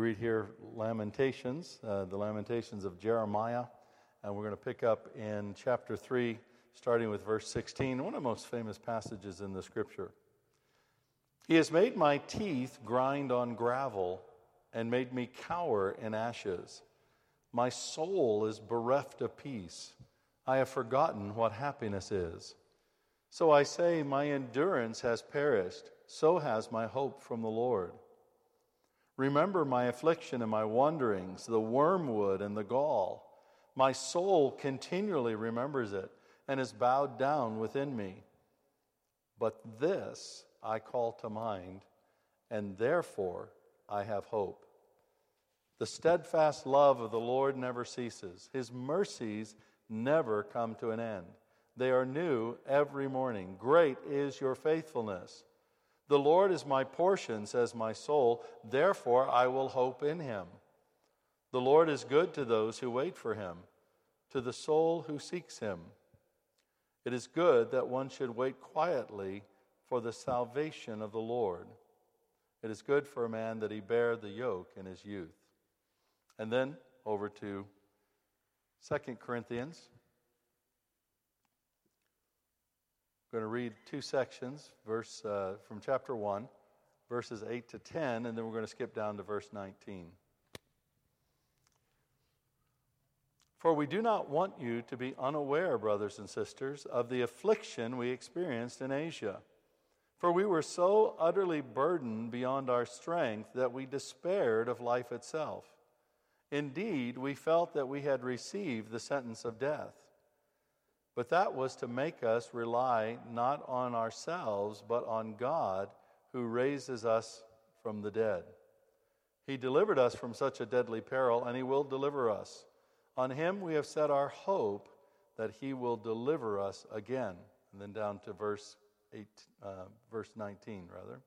read here Lamentations, uh, the Lamentations of Jeremiah, and we're going to pick up in chapter 3, starting with verse 16, one of the most famous passages in the scripture. He has made my teeth grind on gravel and made me cower in ashes. My soul is bereft of peace. I have forgotten what happiness is. So I say, My endurance has perished, so has my hope from the Lord. Remember my affliction and my wanderings, the wormwood and the gall. My soul continually remembers it and is bowed down within me. But this I call to mind, and therefore I have hope. The steadfast love of the Lord never ceases, His mercies never come to an end. They are new every morning. Great is your faithfulness. The Lord is my portion, says my soul, therefore I will hope in him. The Lord is good to those who wait for him, to the soul who seeks him. It is good that one should wait quietly for the salvation of the Lord. It is good for a man that he bear the yoke in his youth. And then over to 2 Corinthians Going to read two sections, verse uh, from chapter 1, verses 8 to 10, and then we're going to skip down to verse 19. For we do not want you to be unaware, brothers and sisters, of the affliction we experienced in Asia. For we were so utterly burdened beyond our strength that we despaired of life itself. Indeed, we felt that we had received the sentence of death. But that was to make us rely not on ourselves, but on God who raises us from the dead. He delivered us from such a deadly peril, and He will deliver us. On Him we have set our hope that He will deliver us again. And then down to verse, eight, uh, verse 19, rather.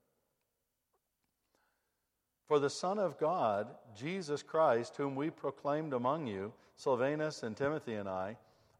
For the Son of God, Jesus Christ, whom we proclaimed among you, Silvanus and Timothy and I,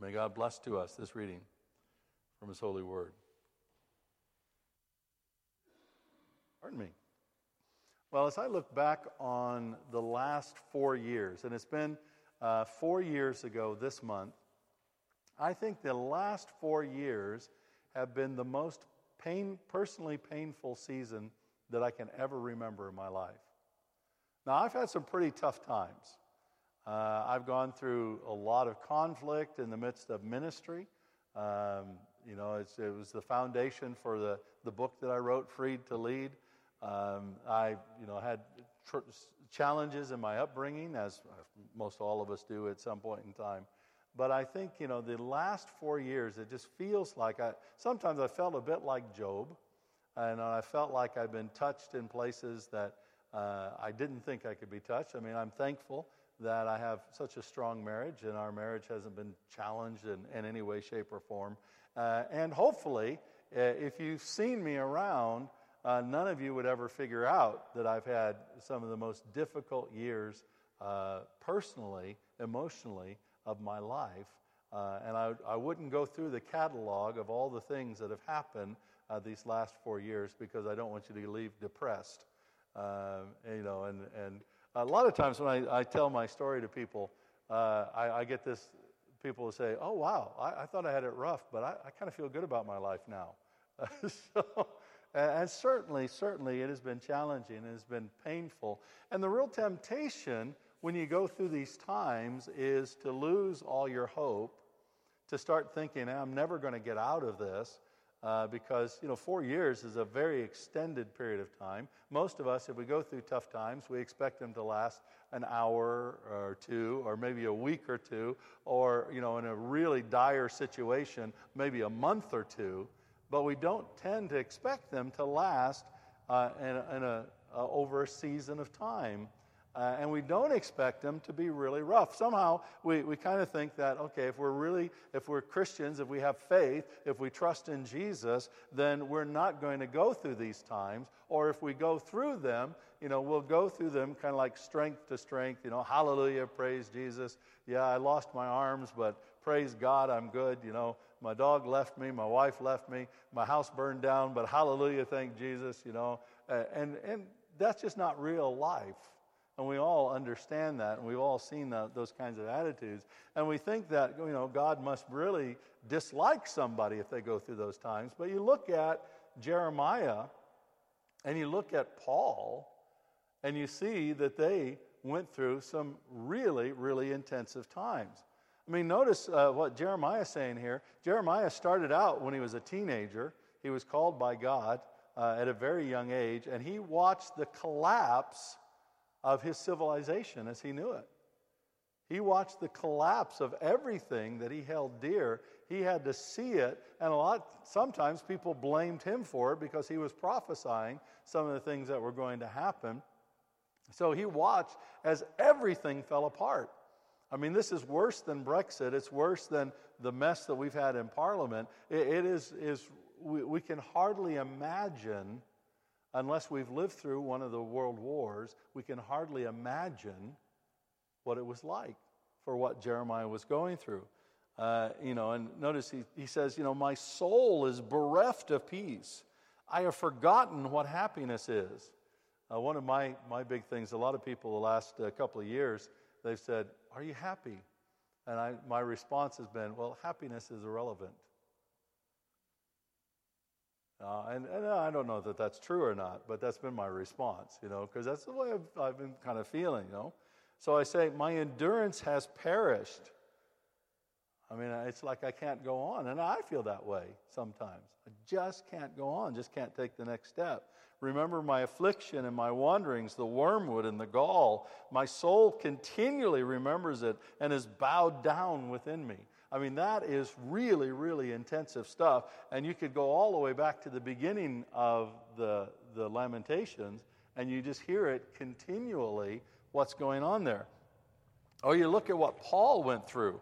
May God bless to us this reading from His holy word. Pardon me. Well, as I look back on the last four years, and it's been uh, four years ago this month, I think the last four years have been the most pain, personally painful season that I can ever remember in my life. Now, I've had some pretty tough times. Uh, I've gone through a lot of conflict in the midst of ministry. Um, you know, it was the foundation for the, the book that I wrote, Freed to Lead. Um, I, you know, had tr- challenges in my upbringing, as most all of us do at some point in time. But I think, you know, the last four years, it just feels like I, sometimes I felt a bit like Job. And I felt like I've been touched in places that uh, I didn't think I could be touched. I mean, I'm thankful that I have such a strong marriage and our marriage hasn't been challenged in, in any way, shape, or form. Uh, and hopefully, uh, if you've seen me around, uh, none of you would ever figure out that I've had some of the most difficult years uh, personally, emotionally, of my life. Uh, and I, I wouldn't go through the catalog of all the things that have happened uh, these last four years because I don't want you to leave depressed. you know, and, and a lot of times when I, I tell my story to people, uh, I, I, get this people will say, Oh, wow, I, I thought I had it rough, but I, I kind of feel good about my life now. so, and certainly, certainly, it has been challenging, it has been painful. And the real temptation when you go through these times is to lose all your hope, to start thinking, I'm never going to get out of this uh, because you know four years is a very extended period of time. Most of us, if we go through tough times, we expect them to last an hour or two, or maybe a week or two, or you know in a really dire situation, maybe a month or two. But we don't tend to expect them to last uh, in, in a, uh, over a season of time. Uh, and we don't expect them to be really rough. Somehow we, we kind of think that, okay, if we're really, if we're Christians, if we have faith, if we trust in Jesus, then we're not going to go through these times. Or if we go through them, you know, we'll go through them kind of like strength to strength, you know, hallelujah, praise Jesus. Yeah, I lost my arms, but praise God, I'm good, you know. My dog left me, my wife left me, my house burned down, but hallelujah, thank Jesus, you know. And, and that's just not real life. And we all understand that, and we've all seen those kinds of attitudes. And we think that, you know, God must really dislike somebody if they go through those times. But you look at Jeremiah and you look at Paul, and you see that they went through some really, really intensive times. I mean, notice uh, what Jeremiah is saying here. Jeremiah started out when he was a teenager, he was called by God uh, at a very young age, and he watched the collapse of his civilization as he knew it. He watched the collapse of everything that he held dear. He had to see it, and a lot sometimes people blamed him for it because he was prophesying some of the things that were going to happen. So he watched as everything fell apart. I mean, this is worse than Brexit. It's worse than the mess that we've had in Parliament. it, it is, is we, we can hardly imagine unless we've lived through one of the world wars, we can hardly imagine what it was like for what Jeremiah was going through. Uh, you know, and notice he, he says, you know, my soul is bereft of peace. I have forgotten what happiness is. Uh, one of my, my big things, a lot of people the last uh, couple of years, they've said, Are you happy? And I, my response has been, Well, happiness is irrelevant. Uh, and, and I don't know that that's true or not, but that's been my response, you know, because that's the way I've, I've been kind of feeling, you know. So I say, my endurance has perished. I mean, it's like I can't go on. And I feel that way sometimes. I just can't go on, just can't take the next step. Remember my affliction and my wanderings, the wormwood and the gall. My soul continually remembers it and is bowed down within me. I mean, that is really, really intensive stuff. And you could go all the way back to the beginning of the, the Lamentations, and you just hear it continually what's going on there. Or you look at what Paul went through.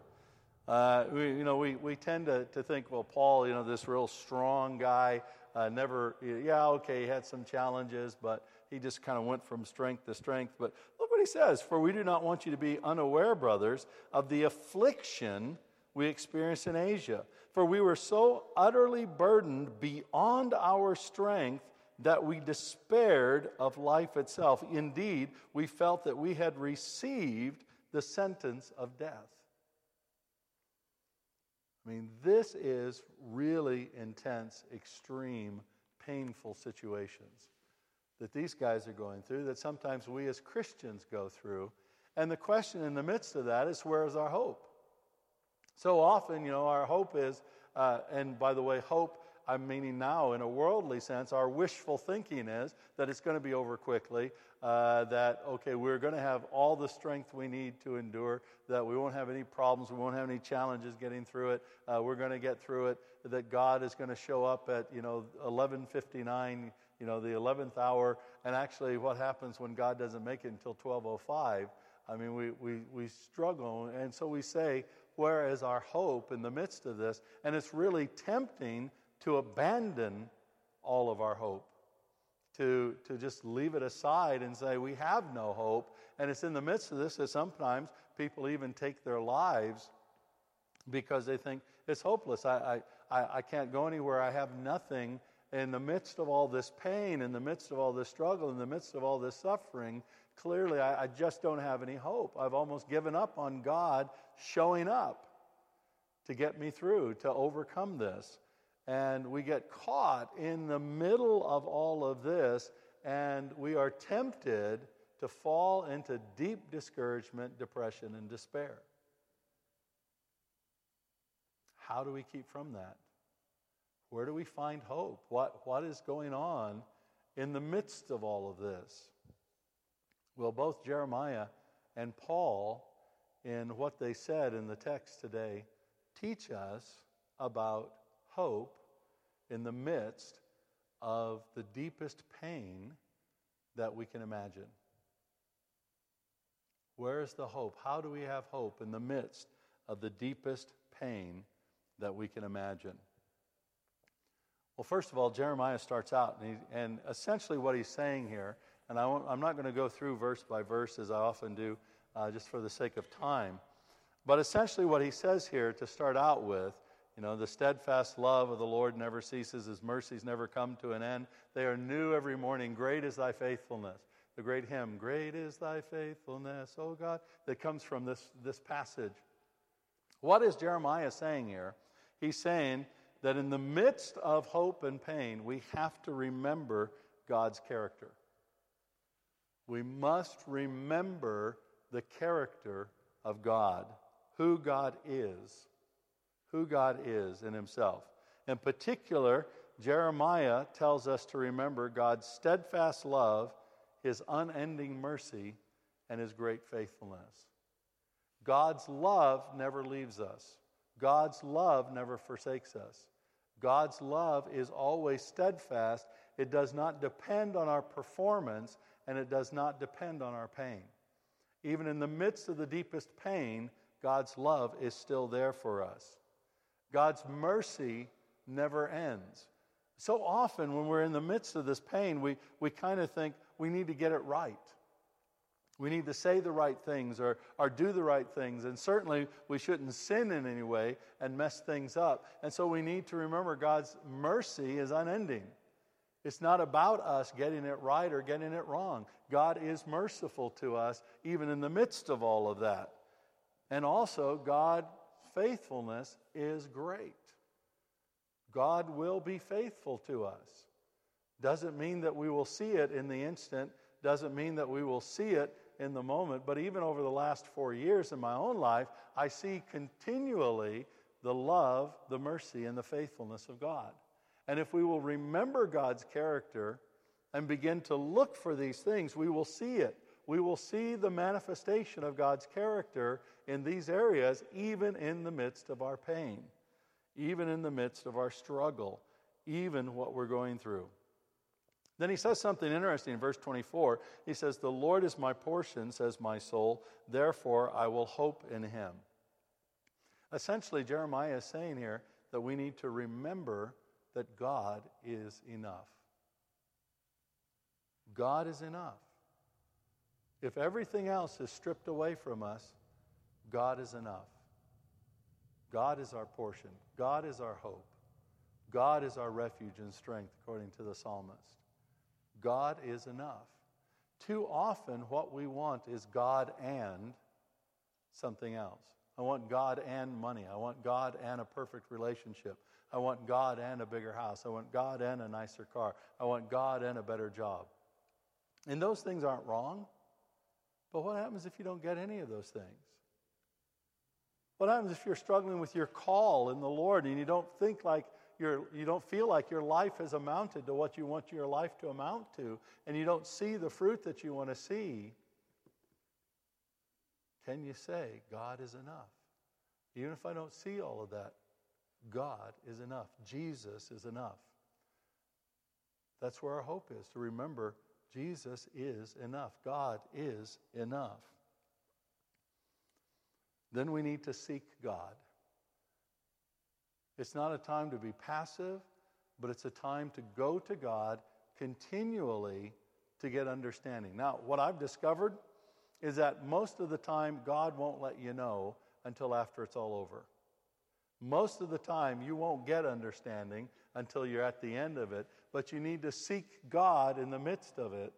Uh, we, you know, we, we tend to, to think, well, Paul, you know, this real strong guy, uh, never, yeah, okay, he had some challenges, but he just kind of went from strength to strength. But look what he says For we do not want you to be unaware, brothers, of the affliction we experienced in Asia. For we were so utterly burdened beyond our strength that we despaired of life itself. Indeed, we felt that we had received the sentence of death. I mean, this is really intense, extreme, painful situations that these guys are going through, that sometimes we as Christians go through. And the question in the midst of that is where is our hope? So often, you know, our hope is, uh, and by the way, hope, I'm meaning now in a worldly sense, our wishful thinking is that it's going to be over quickly, uh, that, okay, we're going to have all the strength we need to endure, that we won't have any problems, we won't have any challenges getting through it, uh, we're going to get through it, that God is going to show up at, you know, 1159, you know, the 11th hour, and actually what happens when God doesn't make it until 1205, I mean, we, we, we struggle, and so we say, where is our hope in the midst of this? And it's really tempting to abandon all of our hope, to, to just leave it aside and say, we have no hope. And it's in the midst of this that sometimes people even take their lives because they think it's hopeless. I, I, I can't go anywhere. I have nothing. In the midst of all this pain, in the midst of all this struggle, in the midst of all this suffering, clearly I, I just don't have any hope. I've almost given up on God showing up to get me through, to overcome this. And we get caught in the middle of all of this, and we are tempted to fall into deep discouragement, depression, and despair. How do we keep from that? Where do we find hope? What, what is going on in the midst of all of this? Well, both Jeremiah and Paul, in what they said in the text today, teach us about hope in the midst of the deepest pain that we can imagine. Where is the hope? How do we have hope in the midst of the deepest pain that we can imagine? Well, first of all, Jeremiah starts out, and, he, and essentially what he's saying here, and I am not going to go through verse by verse as I often do, uh, just for the sake of time. But essentially, what he says here to start out with, you know, the steadfast love of the Lord never ceases, his mercies never come to an end. They are new every morning. Great is thy faithfulness. The great hymn, Great is thy faithfulness, O God, that comes from this, this passage. What is Jeremiah saying here? He's saying that in the midst of hope and pain, we have to remember God's character. We must remember the character of God, who God is, who God is in Himself. In particular, Jeremiah tells us to remember God's steadfast love, His unending mercy, and His great faithfulness. God's love never leaves us. God's love never forsakes us. God's love is always steadfast. It does not depend on our performance, and it does not depend on our pain. Even in the midst of the deepest pain, God's love is still there for us. God's mercy never ends. So often, when we're in the midst of this pain, we, we kind of think we need to get it right. We need to say the right things or, or do the right things. And certainly, we shouldn't sin in any way and mess things up. And so, we need to remember God's mercy is unending. It's not about us getting it right or getting it wrong. God is merciful to us, even in the midst of all of that. And also, God's faithfulness is great. God will be faithful to us. Doesn't mean that we will see it in the instant, doesn't mean that we will see it in the moment, but even over the last four years in my own life, I see continually the love, the mercy, and the faithfulness of God. And if we will remember God's character and begin to look for these things, we will see it. We will see the manifestation of God's character in these areas, even in the midst of our pain, even in the midst of our struggle, even what we're going through. Then he says something interesting in verse 24. He says, The Lord is my portion, says my soul, therefore I will hope in him. Essentially, Jeremiah is saying here that we need to remember that God is enough. God is enough. If everything else is stripped away from us, God is enough. God is our portion. God is our hope. God is our refuge and strength, according to the psalmist. God is enough. Too often, what we want is God and something else. I want God and money. I want God and a perfect relationship. I want God and a bigger house. I want God and a nicer car. I want God and a better job. And those things aren't wrong. But what happens if you don't get any of those things? What happens if you're struggling with your call in the Lord and you don't think like you're, you don't feel like your life has amounted to what you want your life to amount to, and you don't see the fruit that you want to see, can you say, God is enough? Even if I don't see all of that, God is enough. Jesus is enough. That's where our hope is to remember Jesus is enough. God is enough. Then we need to seek God. It's not a time to be passive, but it's a time to go to God continually to get understanding. Now, what I've discovered is that most of the time, God won't let you know until after it's all over. Most of the time, you won't get understanding until you're at the end of it, but you need to seek God in the midst of it.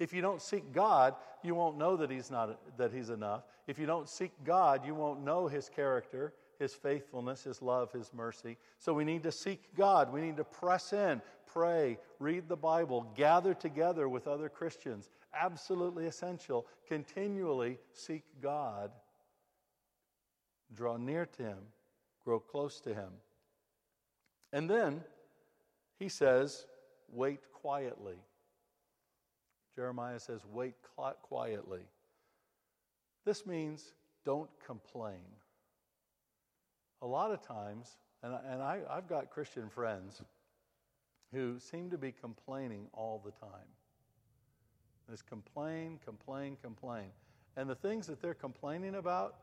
If you don't seek God, you won't know that He's, not, that he's enough. If you don't seek God, you won't know His character his faithfulness, His love, His mercy. So we need to seek God. We need to press in, pray, read the Bible, gather together with other Christians. Absolutely essential. Continually seek God. Draw near to Him, grow close to Him. And then he says, wait quietly. Jeremiah says, wait quietly. This means don't complain a lot of times, and, and I, I've got Christian friends who seem to be complaining all the time. Just complain, complain, complain. And the things that they're complaining about,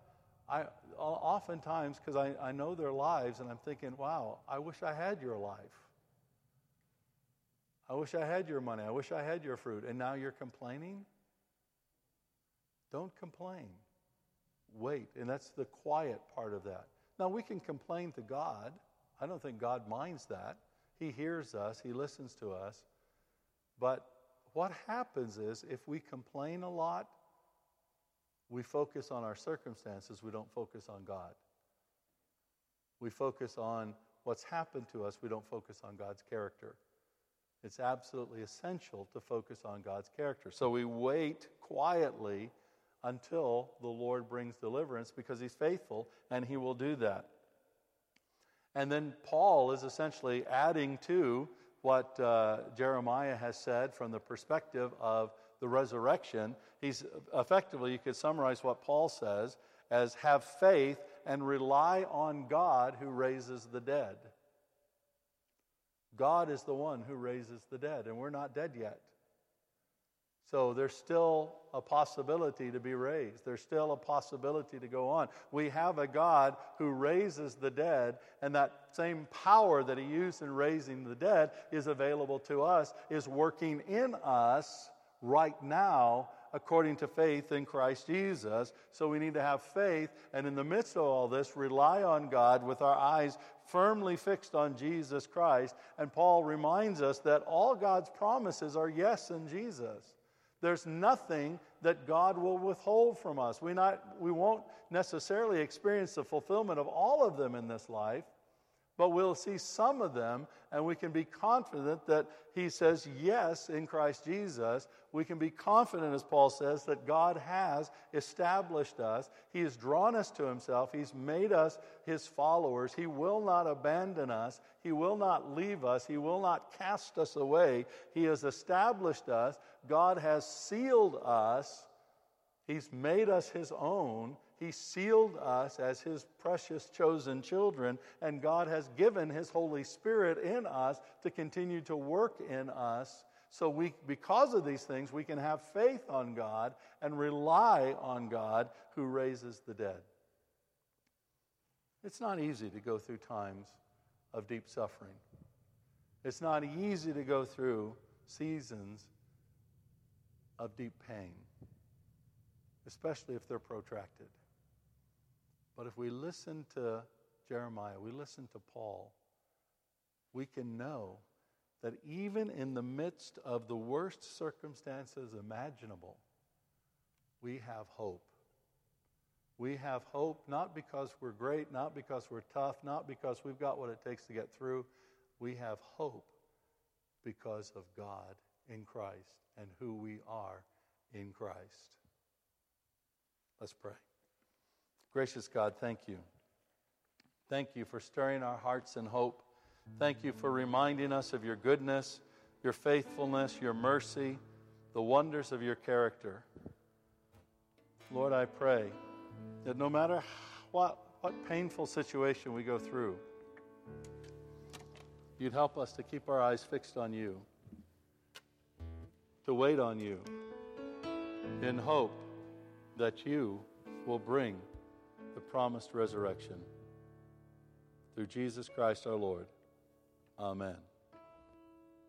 I oftentimes, because I, I know their lives, and I'm thinking, wow, I wish I had your life. I wish I had your money. I wish I had your fruit. And now you're complaining? Don't complain. Wait. And that's the quiet part of that. Now, we can complain to God. I don't think God minds that. He hears us, He listens to us. But what happens is if we complain a lot, we focus on our circumstances, we don't focus on God. We focus on what's happened to us, we don't focus on God's character. It's absolutely essential to focus on God's character. So we wait quietly until the Lord brings deliverance because He's faithful and He will do that. And then Paul is essentially adding to what uh, Jeremiah has said from the perspective of the resurrection. He's effectively, you could summarize what Paul says as have faith and rely on God who raises the dead. God is the one who raises the dead, and we're not dead yet. So there's still a possibility to be raised. There's still a possibility to go on. We have a God who raises the dead, and that same power that He used in raising the dead is available to us, is working in us right now according to faith in Christ Jesus. So we need to have faith, and in the midst of all this, rely on God with our eyes firmly fixed on Jesus Christ. And Paul reminds us that all God's promises are yes in Jesus. There's nothing that God will withhold from us. We, not, we won't necessarily experience the fulfillment of all of them in this life, but we'll see some of them, and we can be confident that He says yes in Christ Jesus. We can be confident, as Paul says, that God has established us. He has drawn us to Himself. He's made us His followers. He will not abandon us. He will not leave us. He will not cast us away. He has established us. God has sealed us. He's made us His own. He sealed us as His precious chosen children, and God has given His Holy Spirit in us to continue to work in us. So, we, because of these things, we can have faith on God and rely on God who raises the dead. It's not easy to go through times of deep suffering. It's not easy to go through seasons of deep pain, especially if they're protracted. But if we listen to Jeremiah, we listen to Paul, we can know that even in the midst of the worst circumstances imaginable, we have hope. We have hope not because we're great, not because we're tough, not because we've got what it takes to get through. We have hope because of God in Christ and who we are in Christ. Let's pray. Gracious God, thank you. Thank you for stirring our hearts in hope. Thank you for reminding us of your goodness, your faithfulness, your mercy, the wonders of your character. Lord, I pray that no matter what, what painful situation we go through, you'd help us to keep our eyes fixed on you, to wait on you, in hope that you will bring the promised resurrection. Through Jesus Christ our Lord. Amen.